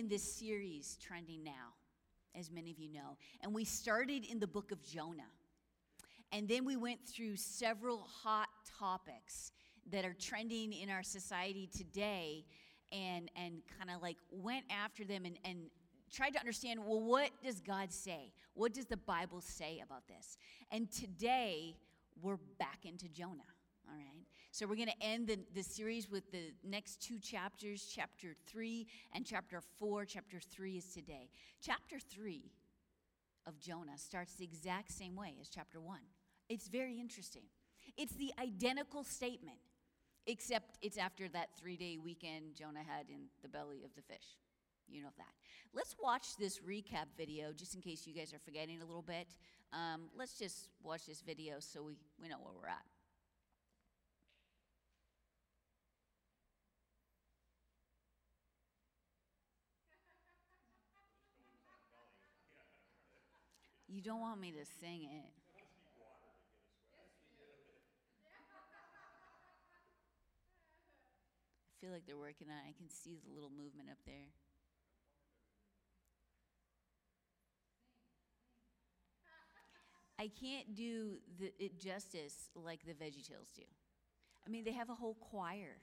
in this series, Trending Now, as many of you know, and we started in the book of Jonah. And then we went through several hot topics that are trending in our society today and, and kind of like went after them and, and tried to understand well, what does God say? What does the Bible say about this? And today, we're back into Jonah. All right. So we're going to end the, the series with the next two chapters, chapter three and chapter four. Chapter three is today. Chapter three of Jonah starts the exact same way as chapter one. It's very interesting. It's the identical statement, except it's after that three day weekend Jonah had in the belly of the fish. You know that. Let's watch this recap video just in case you guys are forgetting a little bit. Um, let's just watch this video so we, we know where we're at. You don't want me to sing it. I feel like they're working on it. I can see the little movement up there. I can't do the, it justice like the VeggieTales do. I mean, they have a whole choir.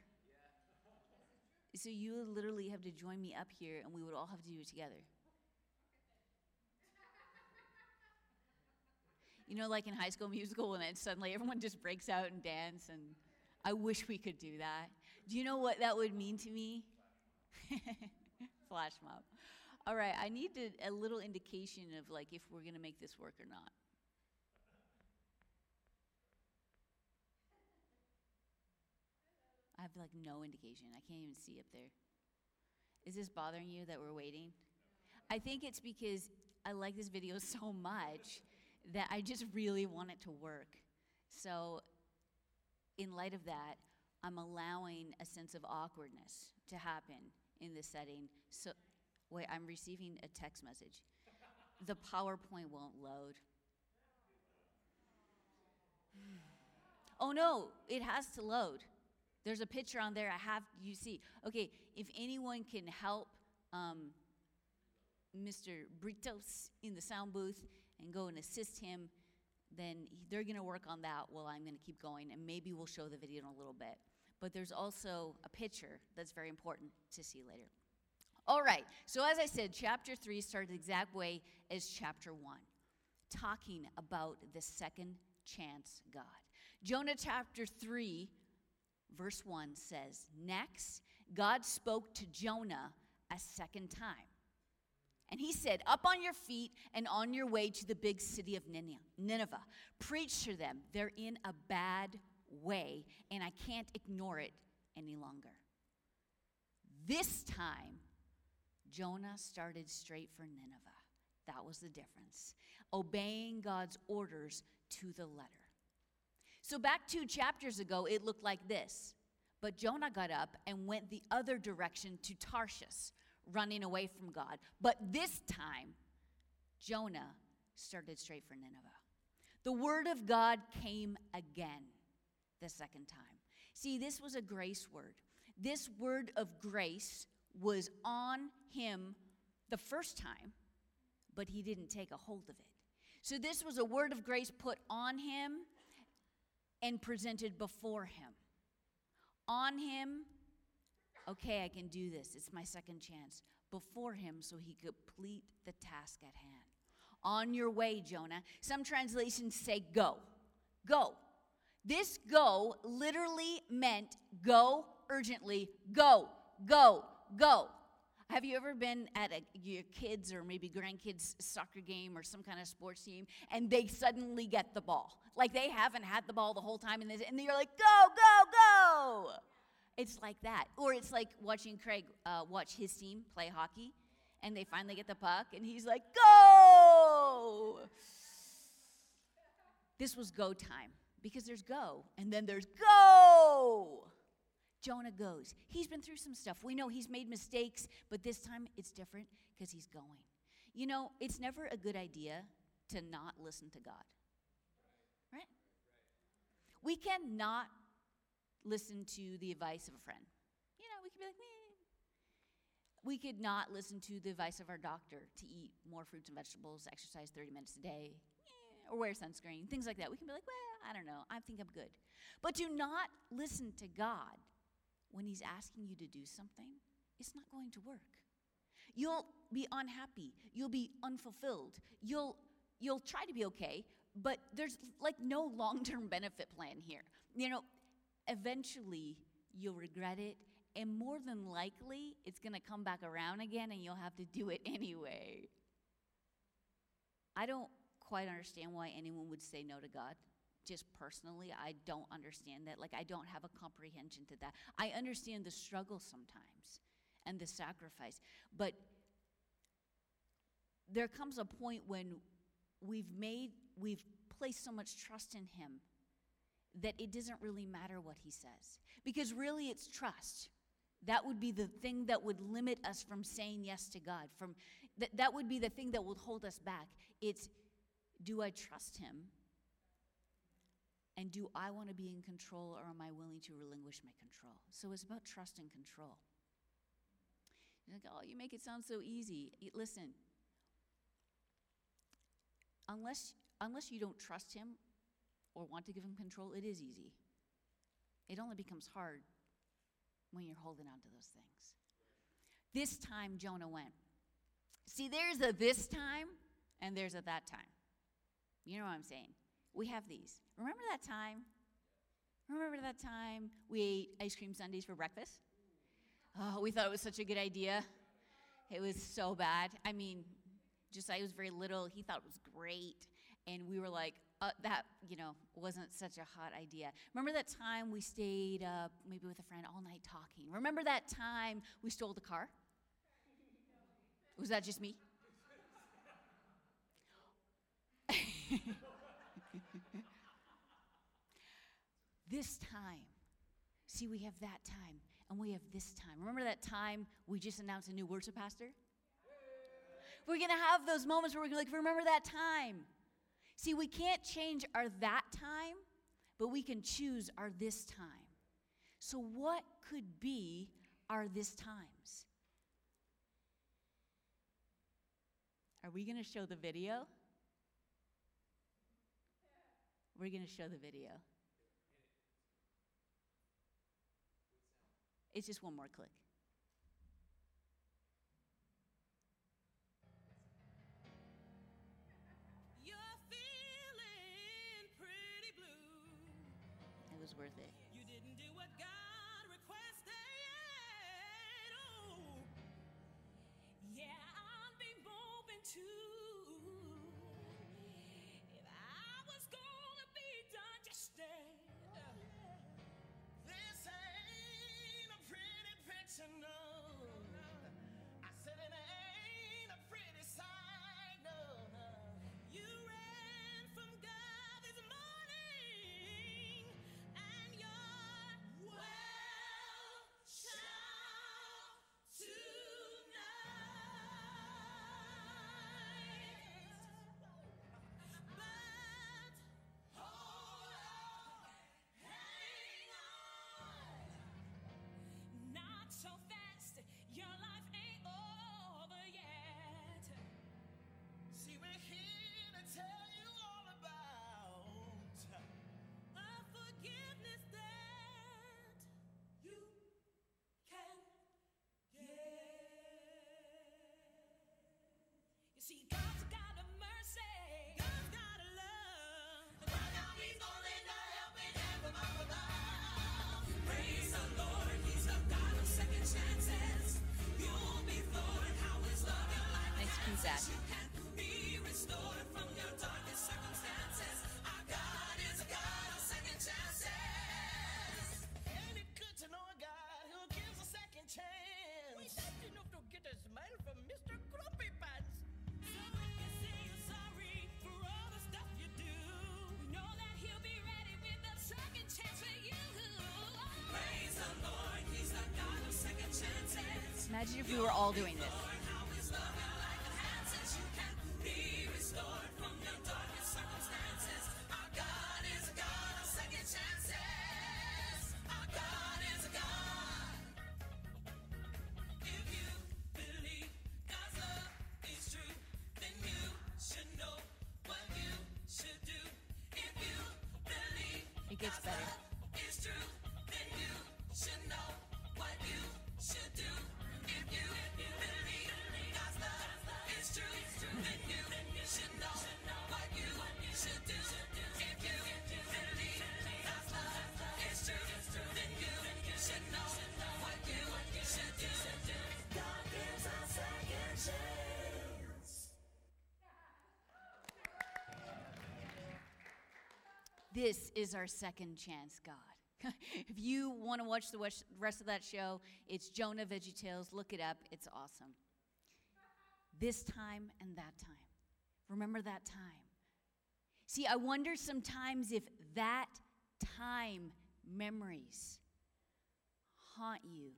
So you would literally have to join me up here, and we would all have to do it together. You know, like in High School Musical, when then suddenly everyone just breaks out and dance, and I wish we could do that. Do you know what that would mean to me? Flash mob. All right, I need to, a little indication of like if we're gonna make this work or not. I have like no indication. I can't even see up there. Is this bothering you that we're waiting? I think it's because I like this video so much that I just really want it to work. So, in light of that, I'm allowing a sense of awkwardness to happen in this setting. So, wait, I'm receiving a text message. The PowerPoint won't load. Oh no, it has to load. There's a picture on there. I have you see. Okay, if anyone can help um, Mr. Britos in the sound booth and go and assist him, then they're going to work on that while I'm going to keep going, and maybe we'll show the video in a little bit. But there's also a picture that's very important to see later. All right, so as I said, chapter 3 started the exact way as chapter 1, talking about the second chance God. Jonah chapter 3 verse 1 says, Next, God spoke to Jonah a second time. And he said, Up on your feet and on your way to the big city of Nineveh. Preach to them. They're in a bad way, and I can't ignore it any longer. This time, Jonah started straight for Nineveh. That was the difference. Obeying God's orders to the letter. So, back two chapters ago, it looked like this. But Jonah got up and went the other direction to Tarshish, running away from God. But this time, Jonah started straight for Nineveh. The word of God came again the second time. See, this was a grace word. This word of grace was on him the first time, but he didn't take a hold of it. So, this was a word of grace put on him and presented before him. On him, okay, I can do this. It's my second chance. Before him, so he could complete the task at hand. On your way, Jonah. Some translations say go. Go. This go literally meant go urgently. Go, go, go. Have you ever been at a, your kids' or maybe grandkids' soccer game or some kind of sports team and they suddenly get the ball? Like they haven't had the ball the whole time and, and you're like, go, go, go. It's like that. Or it's like watching Craig uh, watch his team play hockey and they finally get the puck and he's like, go. This was go time because there's go and then there's go. Jonah goes. He's been through some stuff. We know he's made mistakes, but this time it's different because he's going. You know, it's never a good idea to not listen to God. Right? We cannot listen to the advice of a friend. You know, we could be like, Meh. we could not listen to the advice of our doctor to eat more fruits and vegetables, exercise 30 minutes a day, eh, or wear sunscreen, things like that. We can be like, well, I don't know, I think I'm good. But do not listen to God when He's asking you to do something. It's not going to work. You'll be unhappy. You'll be unfulfilled. You'll you'll try to be okay, but there's like no long-term benefit plan here. You know, eventually you'll regret it and more than likely, it's going to come back around again and you'll have to do it anyway. I don't quite understand why anyone would say no to God. Just personally, I don't understand that. Like, I don't have a comprehension to that. I understand the struggle sometimes and the sacrifice, but there comes a point when we've made, we've placed so much trust in Him that it doesn't really matter what He says. Because really, it's trust. That would be the thing that would limit us from saying yes to God. From that, that would be the thing that would hold us back. It's do I trust him? And do I want to be in control or am I willing to relinquish my control? So it's about trust and control. You're like, oh, you make it sound so easy. Listen, unless, unless you don't trust him or want to give him control, it is easy. It only becomes hard when you're holding on to those things. This time Jonah went. See, there's a this time and there's a that time. You know what I'm saying? We have these. Remember that time? Remember that time we ate ice cream sundaes for breakfast? Oh, we thought it was such a good idea. It was so bad. I mean, just I was very little. He thought it was great. And we were like, uh, that you know wasn't such a hot idea. Remember that time we stayed up maybe with a friend all night talking? Remember that time we stole the car? Was that just me? this time. See, we have that time and we have this time. Remember that time we just announced a new worship pastor? We're going to have those moments where we're like, remember that time. See, we can't change our that time, but we can choose our this time. So, what could be our this times? Are we going to show the video? We're going to show the video. It's just one more click. Worth it. You didn't do what God requested. Oh, yeah, I'd be moving too. If I was gonna be digested, this ain't a pretty picture, no. Imagine if we were all doing this. This is our second chance, God. if you want to watch the rest of that show, it's Jonah VeggieTales. Look it up, it's awesome. This time and that time. Remember that time. See, I wonder sometimes if that time memories haunt you,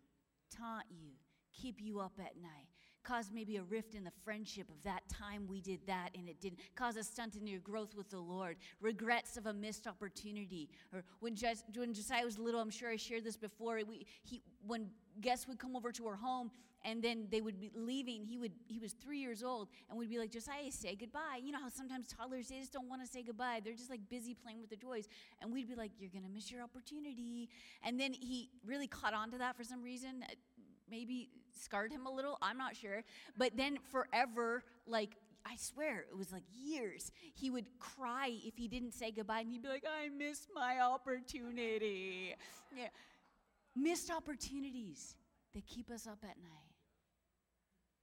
taunt you, keep you up at night cause maybe a rift in the friendship of that time we did that and it didn't cause a stunt in your growth with the lord regrets of a missed opportunity or when, when josiah was little i'm sure i shared this before we, he, when guests would come over to our home and then they would be leaving he would he was three years old and we'd be like josiah say goodbye. You know how sometimes toddlers they just don't want to say goodbye. They're just like busy playing with the toys. And we'd be like you're gonna miss your opportunity. And then he really caught on to that for some reason. Maybe scarred him a little. I'm not sure. But then forever, like, I swear it was like years. He would cry if he didn't say goodbye, and he'd be like, I missed my opportunity. Yeah. Missed opportunities that keep us up at night,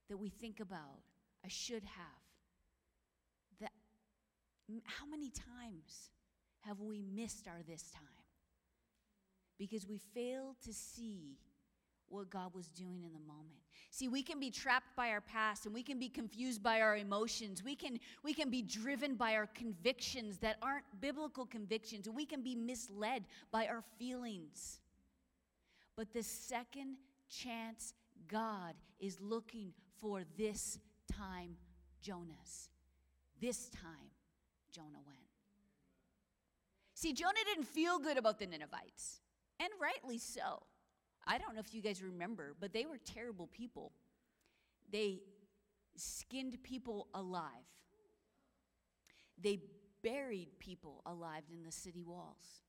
that we think about, I should have. That, how many times have we missed our this time? Because we failed to see what God was doing in the moment. See, we can be trapped by our past and we can be confused by our emotions. We can, we can be driven by our convictions that aren't biblical convictions, and we can be misled by our feelings. But the second chance God is looking for this time, Jonah's. This time, Jonah went. See, Jonah didn't feel good about the Ninevites, and rightly so. I don't know if you guys remember, but they were terrible people. They skinned people alive, they buried people alive in the city walls.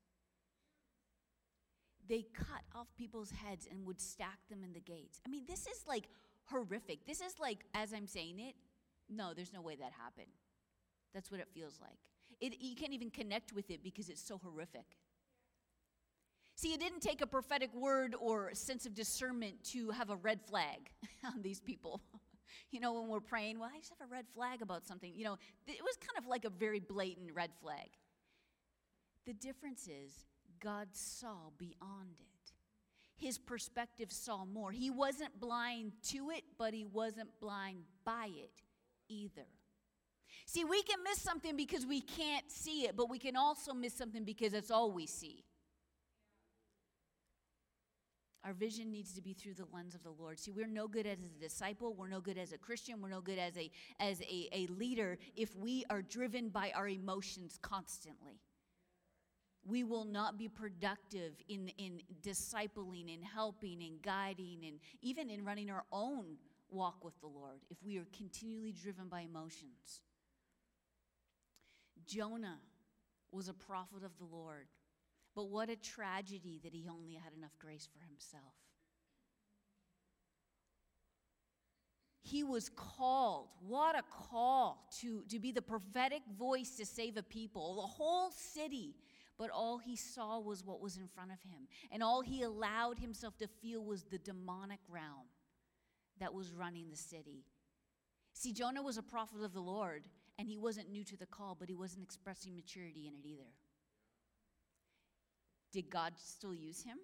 They cut off people's heads and would stack them in the gates. I mean, this is like horrific. This is like, as I'm saying it, no, there's no way that happened. That's what it feels like. It, you can't even connect with it because it's so horrific. See, it didn't take a prophetic word or sense of discernment to have a red flag on these people. you know, when we're praying, well, I just have a red flag about something. You know, it was kind of like a very blatant red flag. The difference is God saw beyond it. His perspective saw more. He wasn't blind to it, but he wasn't blind by it either. See, we can miss something because we can't see it, but we can also miss something because it's all we see. Our vision needs to be through the lens of the Lord. See, we're no good as a disciple, we're no good as a Christian, we're no good as a as a, a leader if we are driven by our emotions constantly. We will not be productive in, in discipling and helping and guiding and even in running our own walk with the Lord if we are continually driven by emotions. Jonah was a prophet of the Lord. But what a tragedy that he only had enough grace for himself. He was called. What a call to, to be the prophetic voice to save a people, the whole city. But all he saw was what was in front of him. And all he allowed himself to feel was the demonic realm that was running the city. See, Jonah was a prophet of the Lord, and he wasn't new to the call, but he wasn't expressing maturity in it either. Did God still use him?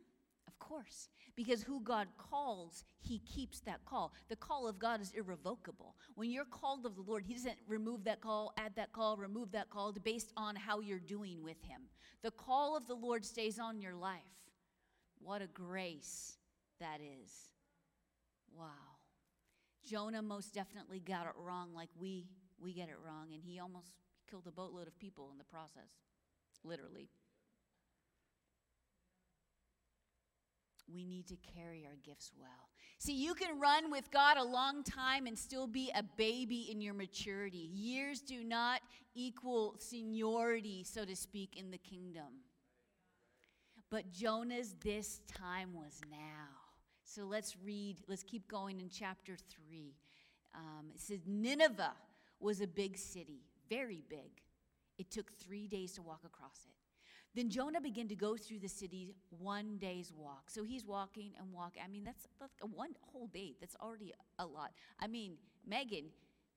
Of course. Because who God calls, he keeps that call. The call of God is irrevocable. When you're called of the Lord, he doesn't remove that call, add that call, remove that call based on how you're doing with him. The call of the Lord stays on your life. What a grace that is. Wow. Jonah most definitely got it wrong like we we get it wrong and he almost killed a boatload of people in the process. Literally. We need to carry our gifts well. See, you can run with God a long time and still be a baby in your maturity. Years do not equal seniority, so to speak, in the kingdom. But Jonah's this time was now. So let's read, let's keep going in chapter 3. Um, it says, Nineveh was a big city, very big. It took three days to walk across it. Then Jonah began to go through the city one day's walk. So he's walking and walking. I mean, that's a one whole day. That's already a lot. I mean, Megan,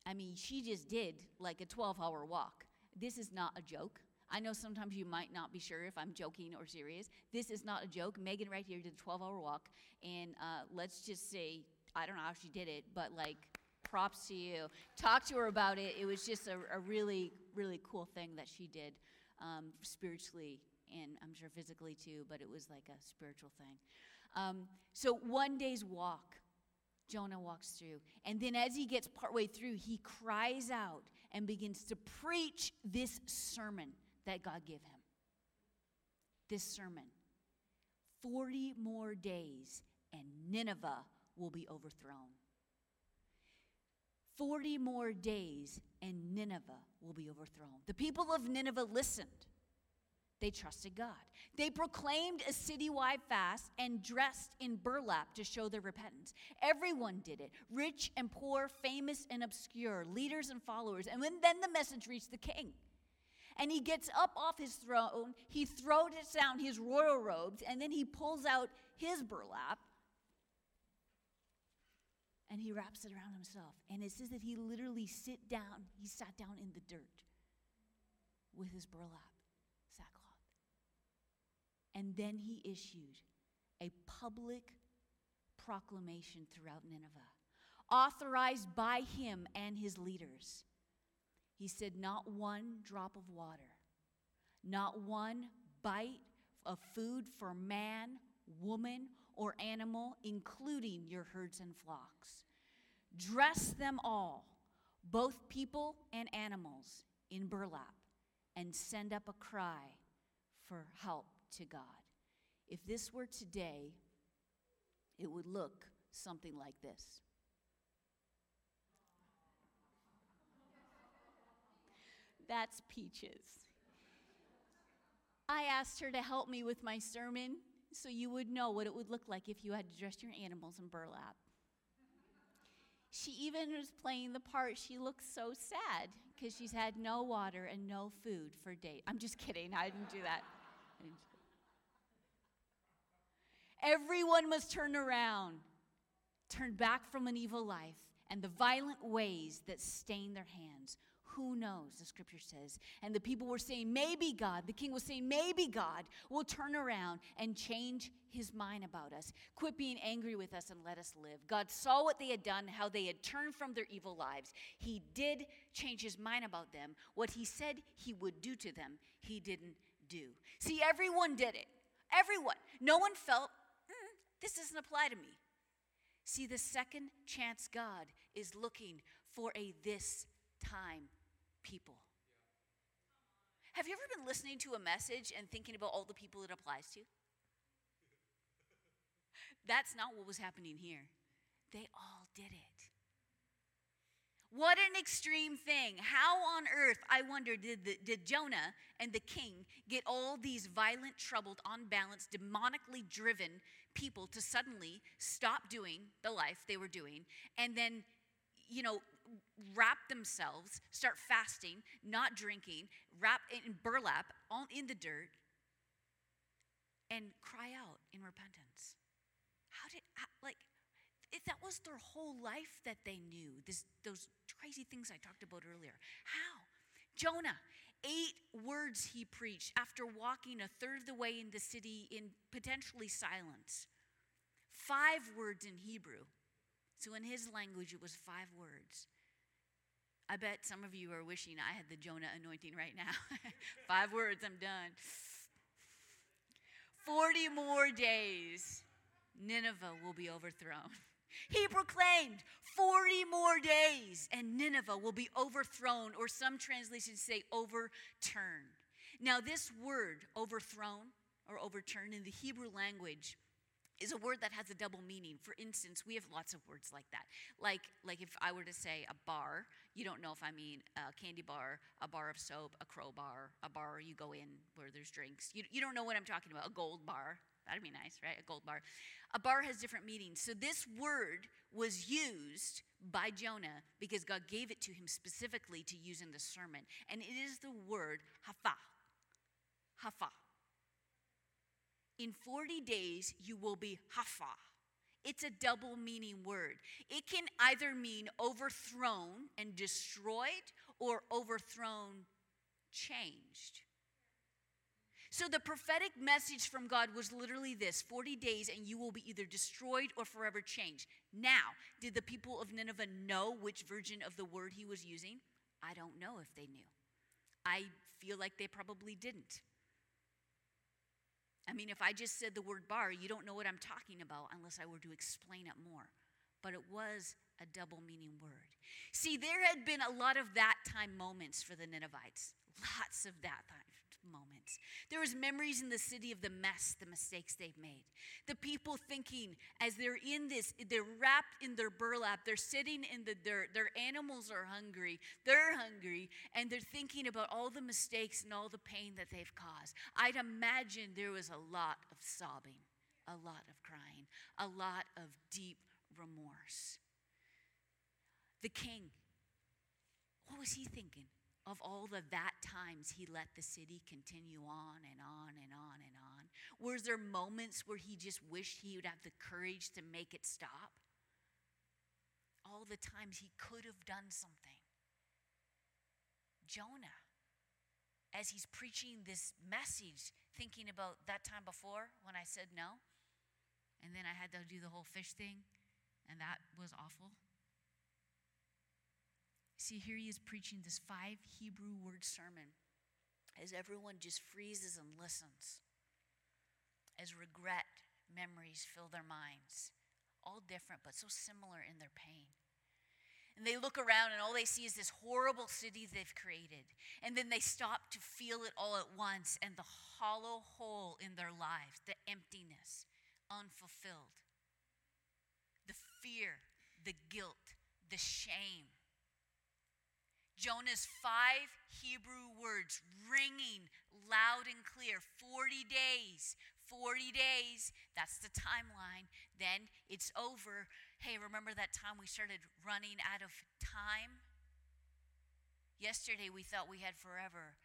I mean, she just did like a 12 hour walk. This is not a joke. I know sometimes you might not be sure if I'm joking or serious. This is not a joke. Megan right here did a 12 hour walk, and uh, let's just say, I don't know how she did it, but like, props to you. Talk to her about it. It was just a, a really, really cool thing that she did um, spiritually and I'm sure physically too, but it was like a spiritual thing. Um, so one day's walk, Jonah walks through. And then as he gets partway through, he cries out and begins to preach this sermon that God gave him. This sermon. 40 more days and Nineveh will be overthrown. 40 more days and Nineveh will be overthrown. The people of Nineveh listened. They trusted God. They proclaimed a citywide fast and dressed in burlap to show their repentance. Everyone did it rich and poor, famous and obscure, leaders and followers. And when, then the message reached the king. And he gets up off his throne, he throws down his royal robes, and then he pulls out his burlap and he wraps it around himself. And it says that he literally sit down, he sat down in the dirt with his burlap. And then he issued a public proclamation throughout Nineveh, authorized by him and his leaders. He said, Not one drop of water, not one bite of food for man, woman, or animal, including your herds and flocks. Dress them all, both people and animals, in burlap, and send up a cry for help to God. If this were today, it would look something like this. That's Peaches. I asked her to help me with my sermon so you would know what it would look like if you had to dress your animals in burlap. She even was playing the part. She looks so sad because she's had no water and no food for days. I'm just kidding. I didn't do that. Everyone must turn around, turn back from an evil life and the violent ways that stain their hands. Who knows, the scripture says. And the people were saying, maybe God, the king was saying, maybe God will turn around and change his mind about us. Quit being angry with us and let us live. God saw what they had done, how they had turned from their evil lives. He did change his mind about them. What he said he would do to them, he didn't do. See, everyone did it. Everyone. No one felt this doesn't apply to me. See, the second chance God is looking for a this time people. Have you ever been listening to a message and thinking about all the people it applies to? That's not what was happening here. They all did it. What an extreme thing. How on earth, I wonder, did, the, did Jonah and the king get all these violent, troubled, unbalanced, demonically driven people to suddenly stop doing the life they were doing and then, you know, wrap themselves, start fasting, not drinking, wrap in burlap all in the dirt, and cry out in repentance? How did, like, if that was their whole life that they knew, this, those crazy things I talked about earlier. How? Jonah, eight words he preached after walking a third of the way in the city in potentially silence. Five words in Hebrew. So in his language, it was five words. I bet some of you are wishing I had the Jonah anointing right now. five words, I'm done. 40 more days, Nineveh will be overthrown. He proclaimed 40 more days and Nineveh will be overthrown, or some translations say overturned. Now, this word, overthrown or overturned, in the Hebrew language, is a word that has a double meaning. For instance, we have lots of words like that. Like, like if I were to say a bar, you don't know if I mean a candy bar, a bar of soap, a crowbar, a bar you go in where there's drinks. You, you don't know what I'm talking about. A gold bar. That'd be nice, right? A gold bar. A bar has different meanings. So this word was used by Jonah because God gave it to him specifically to use in the sermon. And it is the word hafa. Hafa. In 40 days, you will be hafa. It's a double meaning word. It can either mean overthrown and destroyed or overthrown, changed. So the prophetic message from God was literally this 40 days and you will be either destroyed or forever changed. Now, did the people of Nineveh know which version of the word he was using? I don't know if they knew. I feel like they probably didn't. I mean, if I just said the word bar, you don't know what I'm talking about unless I were to explain it more. But it was a double meaning word. See, there had been a lot of that time moments for the Ninevites. Lots of that time moments. There was memories in the city of the mess, the mistakes they've made. The people thinking as they're in this, they're wrapped in their burlap, they're sitting in the dirt, their animals are hungry, they're hungry, and they're thinking about all the mistakes and all the pain that they've caused. I'd imagine there was a lot of sobbing, a lot of crying, a lot of deep remorse. The king, what was he thinking? Of all the that times he let the city continue on and on and on and on? Was there moments where he just wished he would have the courage to make it stop? All the times he could have done something. Jonah, as he's preaching this message, thinking about that time before when I said no, and then I had to do the whole fish thing, and that was awful. See, here he is preaching this five Hebrew word sermon as everyone just freezes and listens, as regret memories fill their minds, all different but so similar in their pain. And they look around and all they see is this horrible city they've created. And then they stop to feel it all at once and the hollow hole in their lives, the emptiness, unfulfilled, the fear, the guilt, the shame Jonah's five Hebrew words ringing loud and clear 40 days. 40 days, that's the timeline. Then it's over. Hey, remember that time we started running out of time? Yesterday we thought we had forever.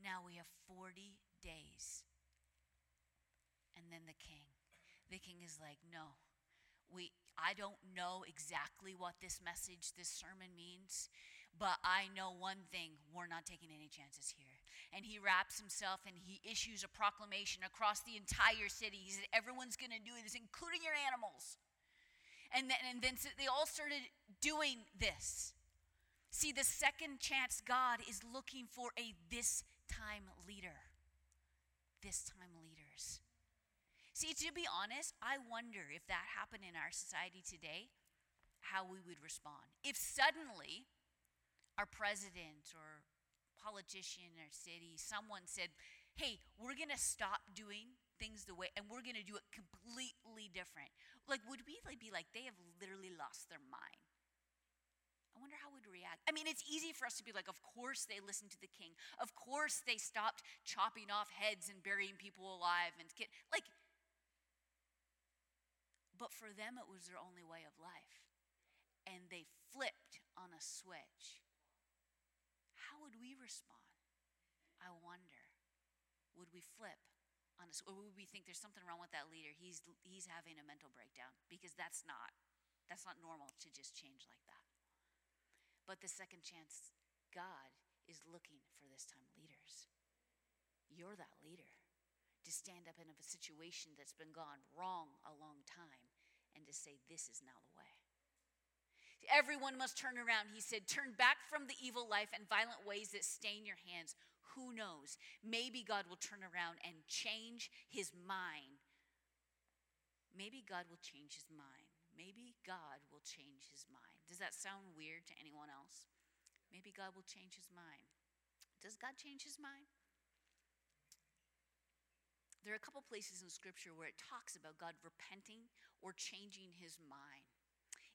Now we have 40 days. And then the king. The king is like, no. We I don't know exactly what this message, this sermon means. But I know one thing we're not taking any chances here. And he wraps himself and he issues a proclamation across the entire city. He said, Everyone's going to do this, including your animals. And then, and then so they all started doing this. See, the second chance God is looking for a this time leader. This time leaders. See, to be honest, I wonder if that happened in our society today, how we would respond. If suddenly our president or politician or city, someone said, hey, we're going to stop doing things the way, and we're going to do it completely different. Like, would we like, be like, they have literally lost their mind? I wonder how we'd react. I mean, it's easy for us to be like, of course they listened to the king. Of course they stopped chopping off heads and burying people alive and get like. But for them, it was their only way of life, and they flipped on a switch would we respond? I wonder. Would we flip on us, or would we think there's something wrong with that leader? He's he's having a mental breakdown because that's not that's not normal to just change like that. But the second chance, God is looking for this time leaders. You're that leader to stand up in a situation that's been gone wrong a long time and to say, This is now the. Everyone must turn around. He said, Turn back from the evil life and violent ways that stain your hands. Who knows? Maybe God will turn around and change his mind. Maybe God will change his mind. Maybe God will change his mind. Does that sound weird to anyone else? Maybe God will change his mind. Does God change his mind? There are a couple places in Scripture where it talks about God repenting or changing his mind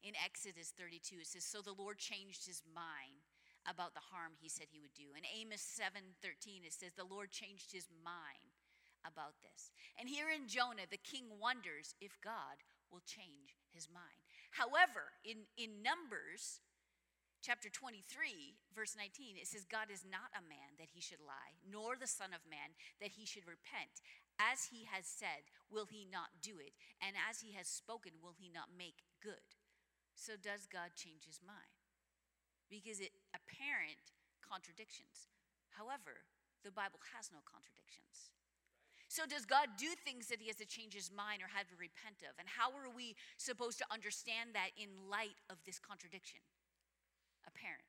in Exodus 32, it says, So the Lord changed his mind about the harm he said he would do. In Amos 7:13 it says the Lord changed his mind about this. And here in Jonah the king wonders if God will change his mind. However, in in Numbers chapter 23 verse 19 it says God is not a man that he should lie, nor the son of man that he should repent. As he has said, will he not do it? And as he has spoken, will he not make good? So, does God change his mind? Because it apparent contradictions. However, the Bible has no contradictions. So, does God do things that he has to change his mind or have to repent of? And how are we supposed to understand that in light of this contradiction? Apparent.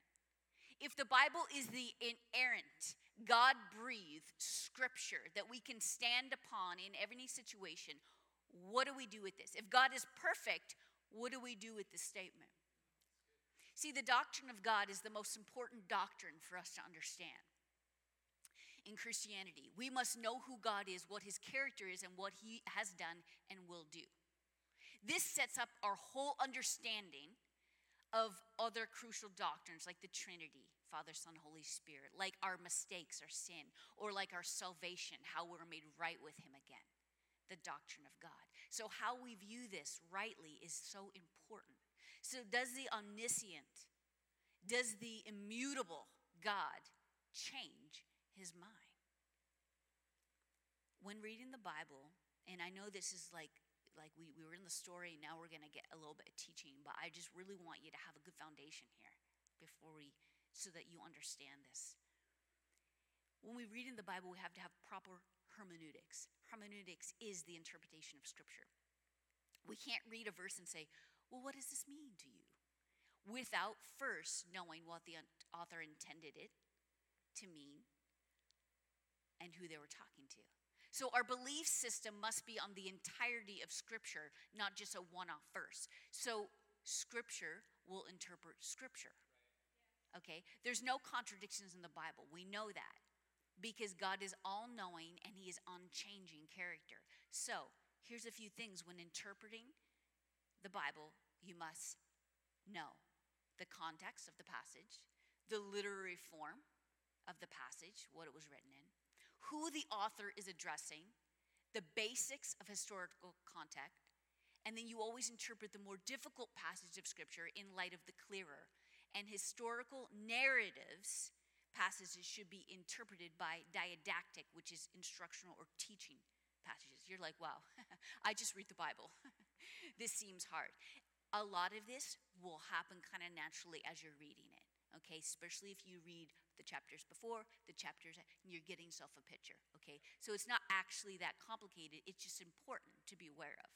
If the Bible is the inerrant, God breathed scripture that we can stand upon in every situation, what do we do with this? If God is perfect, what do we do with this statement? See, the doctrine of God is the most important doctrine for us to understand in Christianity. We must know who God is, what his character is, and what he has done and will do. This sets up our whole understanding of other crucial doctrines like the Trinity, Father, Son, Holy Spirit, like our mistakes, our sin, or like our salvation, how we're made right with him again, the doctrine of God. So, how we view this rightly is so important. So, does the omniscient, does the immutable God change his mind. When reading the Bible, and I know this is like like we, we were in the story, now we're gonna get a little bit of teaching, but I just really want you to have a good foundation here before we so that you understand this. When we read in the Bible, we have to have proper hermeneutics. Hermeneutics is the interpretation of Scripture. We can't read a verse and say, Well, what does this mean to you? without first knowing what the author intended it to mean and who they were talking to. So, our belief system must be on the entirety of Scripture, not just a one off verse. So, Scripture will interpret Scripture. Okay? There's no contradictions in the Bible. We know that because God is all knowing and He is unchanging character. So, here's a few things when interpreting the Bible, you must know the context of the passage, the literary form of the passage, what it was written in, who the author is addressing, the basics of historical context, and then you always interpret the more difficult passage of Scripture in light of the clearer. And historical narratives passages should be interpreted by didactic, which is instructional or teaching passages. You're like, wow, I just read the Bible. this seems hard. A lot of this will happen kind of naturally as you're reading it okay? Especially if you read the chapters before, the chapters, you're getting yourself a picture, okay? So it's not actually that complicated, it's just important to be aware of.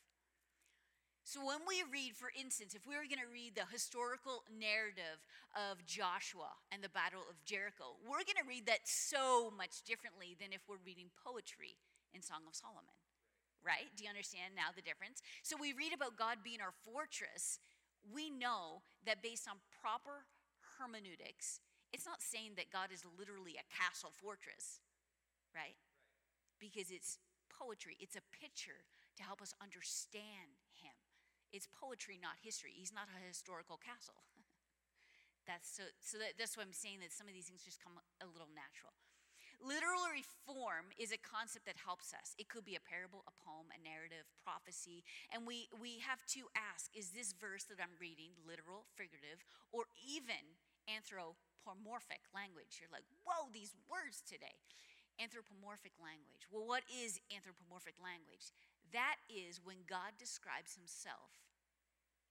So when we read, for instance, if we were going to read the historical narrative of Joshua and the Battle of Jericho, we're going to read that so much differently than if we're reading poetry in Song of Solomon. Right? Do you understand now the difference? So we read about God being our fortress. We know that based on proper hermeneutics, it's not saying that God is literally a castle fortress, right? Because it's poetry, it's a picture to help us understand. It's poetry, not history. He's not a historical castle. that's so, so that, that's why I'm saying that some of these things just come a little natural. Literary form is a concept that helps us. It could be a parable, a poem, a narrative, prophecy. And we, we have to ask is this verse that I'm reading literal, figurative, or even anthropomorphic language. You're like, whoa, these words today. Anthropomorphic language. Well, what is anthropomorphic language? That is when God describes himself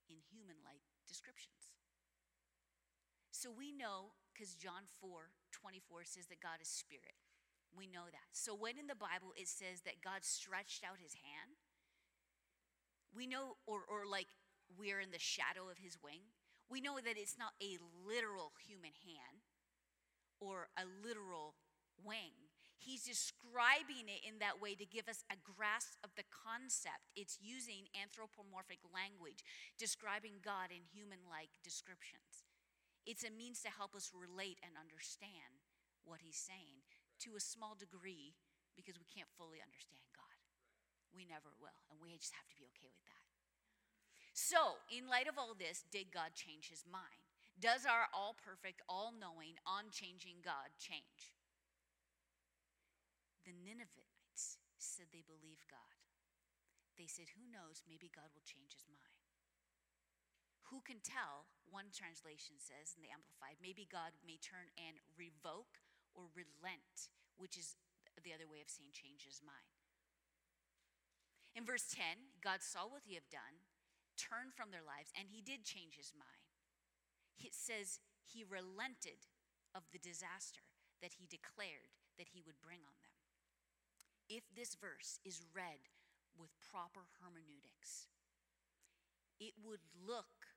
in human like descriptions. So we know, because John 4 24 says that God is spirit. We know that. So when in the Bible it says that God stretched out his hand, we know, or, or like we're in the shadow of his wing, we know that it's not a literal human hand or a literal wing. He's describing it in that way to give us a grasp of the concept. It's using anthropomorphic language, describing God in human like descriptions. It's a means to help us relate and understand what he's saying to a small degree because we can't fully understand God. We never will, and we just have to be okay with that. So, in light of all this, did God change his mind? Does our all perfect, all knowing, unchanging God change? The Ninevites said they believed God. They said, Who knows, maybe God will change his mind. Who can tell? One translation says in the Amplified, maybe God may turn and revoke or relent, which is the other way of saying change his mind. In verse 10, God saw what they have done turned from their lives, and he did change his mind. It says he relented of the disaster that he declared that he would bring on them. If this verse is read with proper hermeneutics, it would look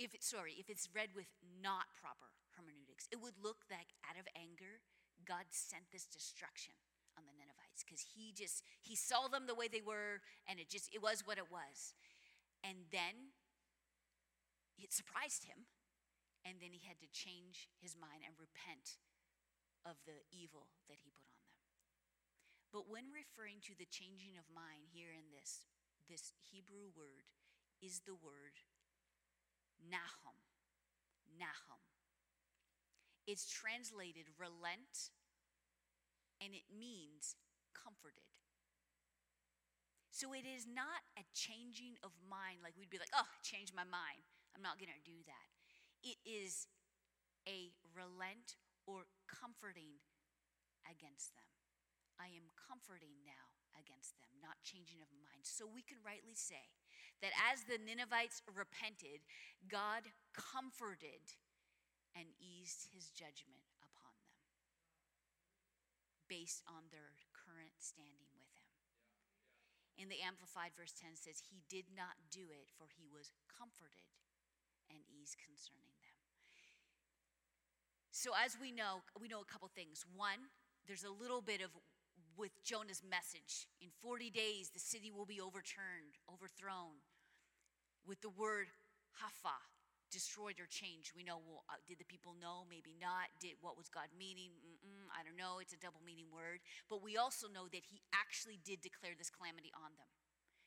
if it, sorry, if it's read with not proper hermeneutics, it would look like out of anger, God sent this destruction on the Ninevites because he just he saw them the way they were and it just it was what it was. And then it surprised him and then he had to change his mind and repent of the evil that he put. But when referring to the changing of mind here in this this Hebrew word is the word Nahum. Nahum. It's translated relent, and it means comforted. So it is not a changing of mind, like we'd be like, oh, change my mind. I'm not going to do that. It is a relent or comforting against them. I am comforting now against them, not changing of mind. So we can rightly say that as the Ninevites repented, God comforted and eased his judgment upon them based on their current standing with him. In the Amplified, verse 10 says, He did not do it, for he was comforted and eased concerning them. So, as we know, we know a couple things. One, there's a little bit of with Jonah's message. In 40 days, the city will be overturned, overthrown. With the word hafa, destroyed or changed. We know, well, uh, did the people know? Maybe not. Did what was God meaning? Mm-mm, I don't know. It's a double meaning word. But we also know that he actually did declare this calamity on them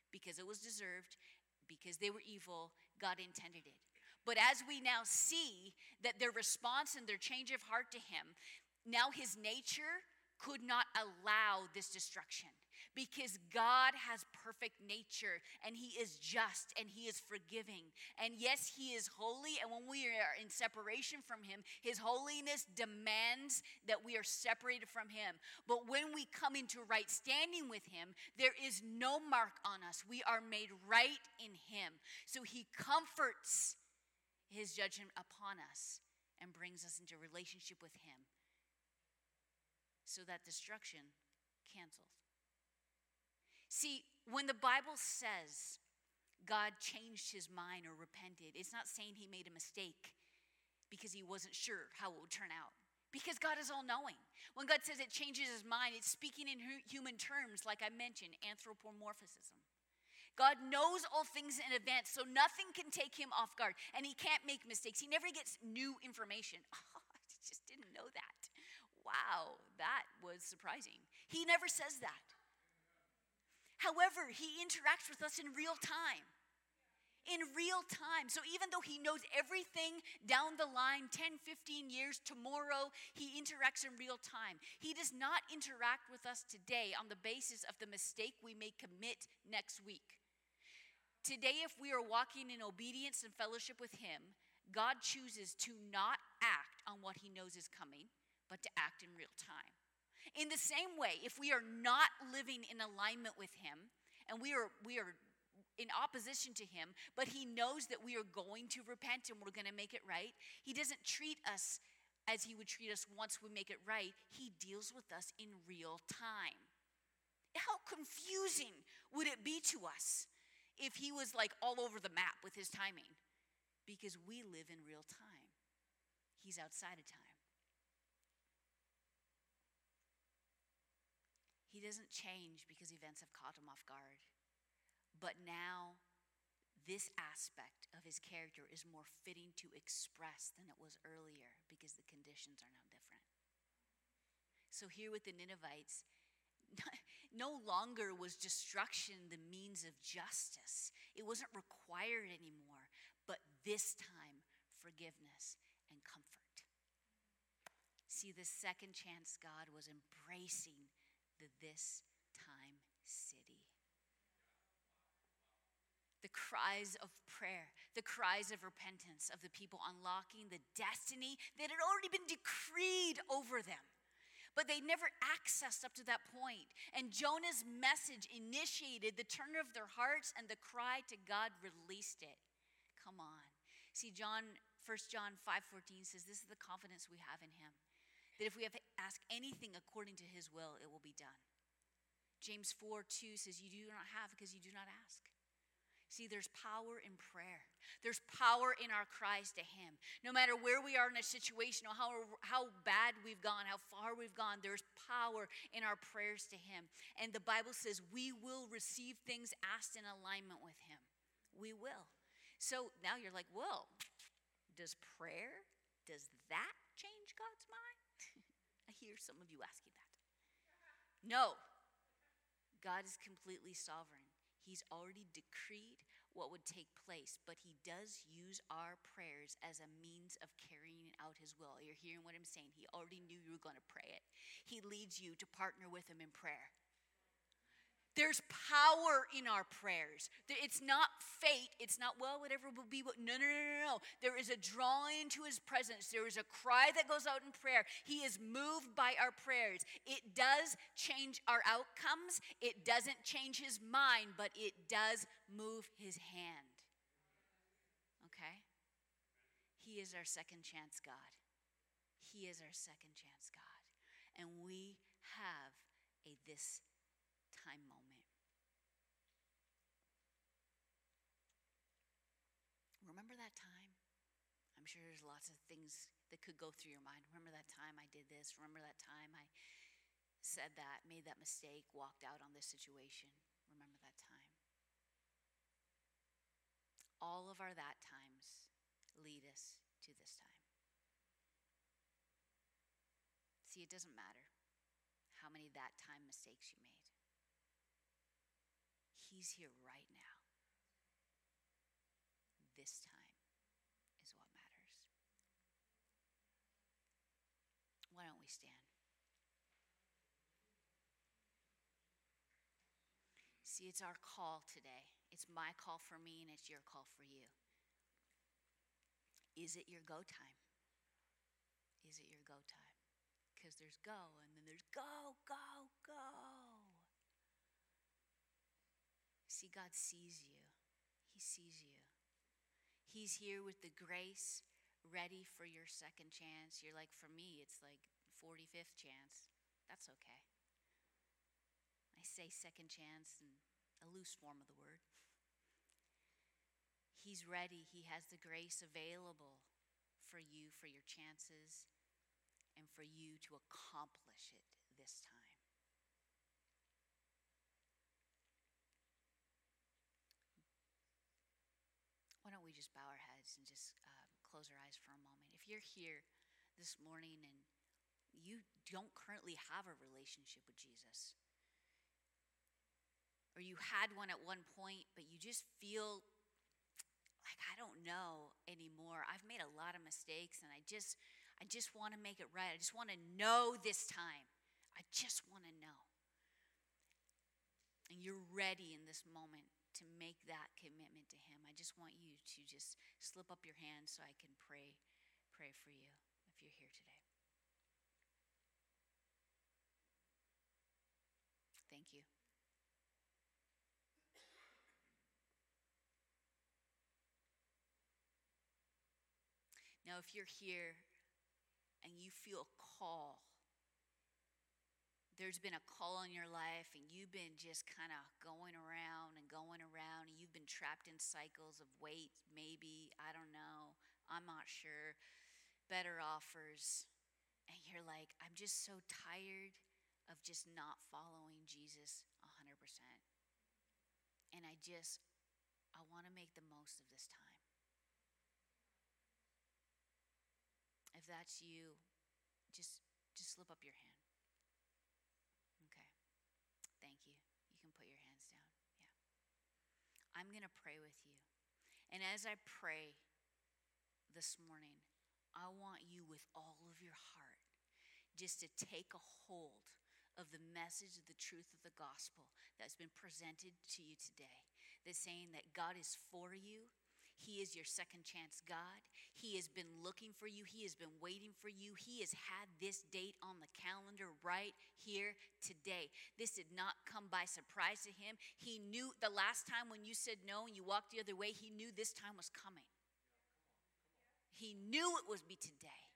because it was deserved, because they were evil. God intended it. But as we now see that their response and their change of heart to him, now his nature could not allow this destruction because God has perfect nature and He is just and He is forgiving. And yes, He is holy. And when we are in separation from Him, His holiness demands that we are separated from Him. But when we come into right standing with Him, there is no mark on us. We are made right in Him. So He comforts His judgment upon us and brings us into relationship with Him so that destruction cancels. See, when the Bible says God changed his mind or repented, it's not saying he made a mistake because he wasn't sure how it would turn out. Because God is all knowing. When God says it changes his mind, it's speaking in human terms, like I mentioned, anthropomorphism. God knows all things in advance, so nothing can take him off guard, and he can't make mistakes. He never gets new information. Oh, I just didn't know that. Wow, that was surprising. He never says that. However, he interacts with us in real time. In real time. So even though he knows everything down the line, 10, 15 years, tomorrow, he interacts in real time. He does not interact with us today on the basis of the mistake we may commit next week. Today, if we are walking in obedience and fellowship with him, God chooses to not act on what he knows is coming but to act in real time. In the same way, if we are not living in alignment with Him and we are, we are in opposition to Him, but He knows that we are going to repent and we're going to make it right, He doesn't treat us as He would treat us once we make it right. He deals with us in real time. How confusing would it be to us if He was like all over the map with His timing? Because we live in real time, He's outside of time. He doesn't change because events have caught him off guard. But now, this aspect of his character is more fitting to express than it was earlier because the conditions are now different. So, here with the Ninevites, no longer was destruction the means of justice. It wasn't required anymore, but this time, forgiveness and comfort. See, the second chance God was embracing the this time city. The cries of prayer, the cries of repentance of the people unlocking the destiny that had already been decreed over them. But they never accessed up to that point. And Jonah's message initiated the turn of their hearts, and the cry to God released it. Come on. See, John, 1 John 5:14 says, This is the confidence we have in him that if we have to ask anything according to his will, it will be done. James 4 2 says, You do not have because you do not ask. See, there's power in prayer. There's power in our cries to Him. No matter where we are in a situation or how, how bad we've gone, how far we've gone, there's power in our prayers to Him. And the Bible says we will receive things asked in alignment with Him. We will. So now you're like, well, does prayer, does that change God's mind? Hear some of you asking that. No, God is completely sovereign. He's already decreed what would take place, but He does use our prayers as a means of carrying out His will. You're hearing what I'm saying? He already knew you were going to pray it. He leads you to partner with Him in prayer. There's power in our prayers. It's not fate. It's not, well, whatever will be. What, no, no, no, no, no. There is a drawing into his presence. There is a cry that goes out in prayer. He is moved by our prayers. It does change our outcomes. It doesn't change his mind, but it does move his hand. Okay? He is our second chance God. He is our second chance God. And we have a this time moment. Remember that time? I'm there's lots of things that could go through your mind. Remember that time I did this? Remember that time I said that, made that mistake, walked out on this situation? Remember that time? All of our that times lead us to this time. See, it doesn't matter how many that time mistakes you made. He's here right now. This time is what matters. Why don't we stand? See, it's our call today. It's my call for me, and it's your call for you. Is it your go time? Is it your go time? Because there's go, and then there's go, go, go. See, God sees you. He sees you. He's here with the grace ready for your second chance. You're like, for me, it's like 45th chance. That's okay. I say second chance in a loose form of the word. He's ready. He has the grace available for you, for your chances, and for you to accomplish it this time. why don't we just bow our heads and just uh, close our eyes for a moment? If you're here this morning and you don't currently have a relationship with Jesus, or you had one at one point, but you just feel like I don't know anymore. I've made a lot of mistakes and I just I just want to make it right. I just want to know this time. I just want to know. And you're ready in this moment to make that commitment to him. I just want you to just slip up your hand so I can pray pray for you if you're here today. Thank you. If you're here and you feel a call there's been a call in your life and you've been just kind of going around and going around and you've been trapped in cycles of wait, maybe, I don't know, I'm not sure, better offers. And you're like, I'm just so tired of just not following Jesus 100%. And I just, I want to make the most of this time. If that's you, just just slip up your hand. Okay. Thank you. You can put your hands down. Yeah. I'm going to pray with you. And as I pray this morning, I want you with all of your heart just to take a hold of the message of the truth of the gospel that's been presented to you today. The saying that God is for you, he is your second chance God. He has been looking for you. He has been waiting for you. He has had this date on the calendar right here today. This did not come by surprise to him. He knew the last time when you said no and you walked the other way, he knew this time was coming. He knew it would be today.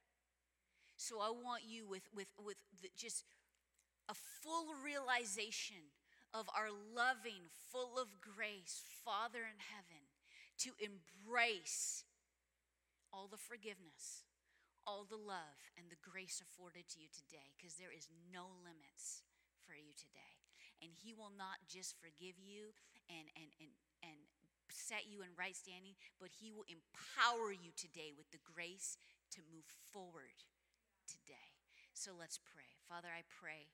So I want you with, with, with the, just a full realization of our loving, full of grace Father in heaven to embrace all the forgiveness, all the love, and the grace afforded to you today because there is no limits for you today. And He will not just forgive you and, and, and, and set you in right standing, but He will empower you today with the grace to move forward today. So let's pray. Father, I pray.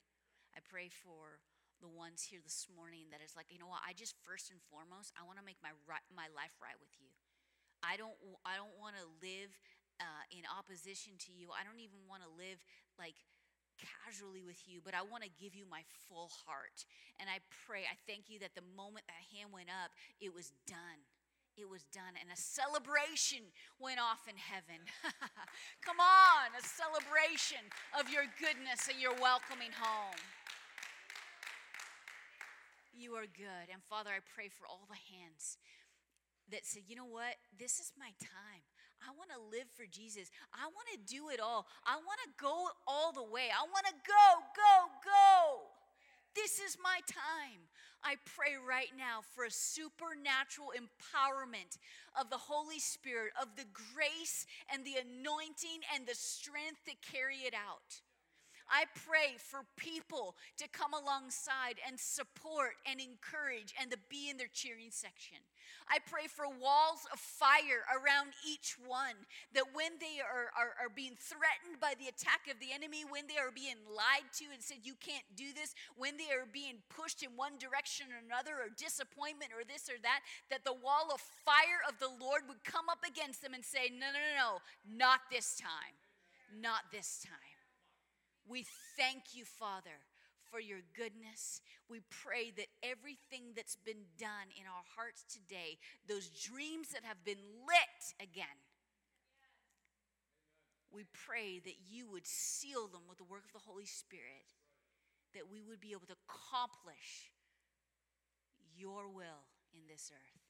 I pray for the ones here this morning that is like, you know what? I just first and foremost, I want to make my right, my life right with you. I don't I don't want to live uh, in opposition to you. I don't even want to live like casually with you, but I want to give you my full heart. And I pray, I thank you that the moment that hand went up, it was done it was done and a celebration went off in heaven. Come on, a celebration of your goodness and your welcoming home. You are good. And Father, I pray for all the hands that say, you know what? This is my time. I want to live for Jesus. I want to do it all. I want to go all the way. I want to go, go, go. This is my time. I pray right now for a supernatural empowerment of the Holy Spirit, of the grace and the anointing and the strength to carry it out. I pray for people to come alongside and support and encourage and to be in their cheering section. I pray for walls of fire around each one that when they are, are, are being threatened by the attack of the enemy, when they are being lied to and said, You can't do this, when they are being pushed in one direction or another, or disappointment, or this or that, that the wall of fire of the Lord would come up against them and say, No, no, no, no, not this time. Not this time. We thank you, Father, for your goodness. We pray that everything that's been done in our hearts today, those dreams that have been lit again, we pray that you would seal them with the work of the Holy Spirit, that we would be able to accomplish your will in this earth.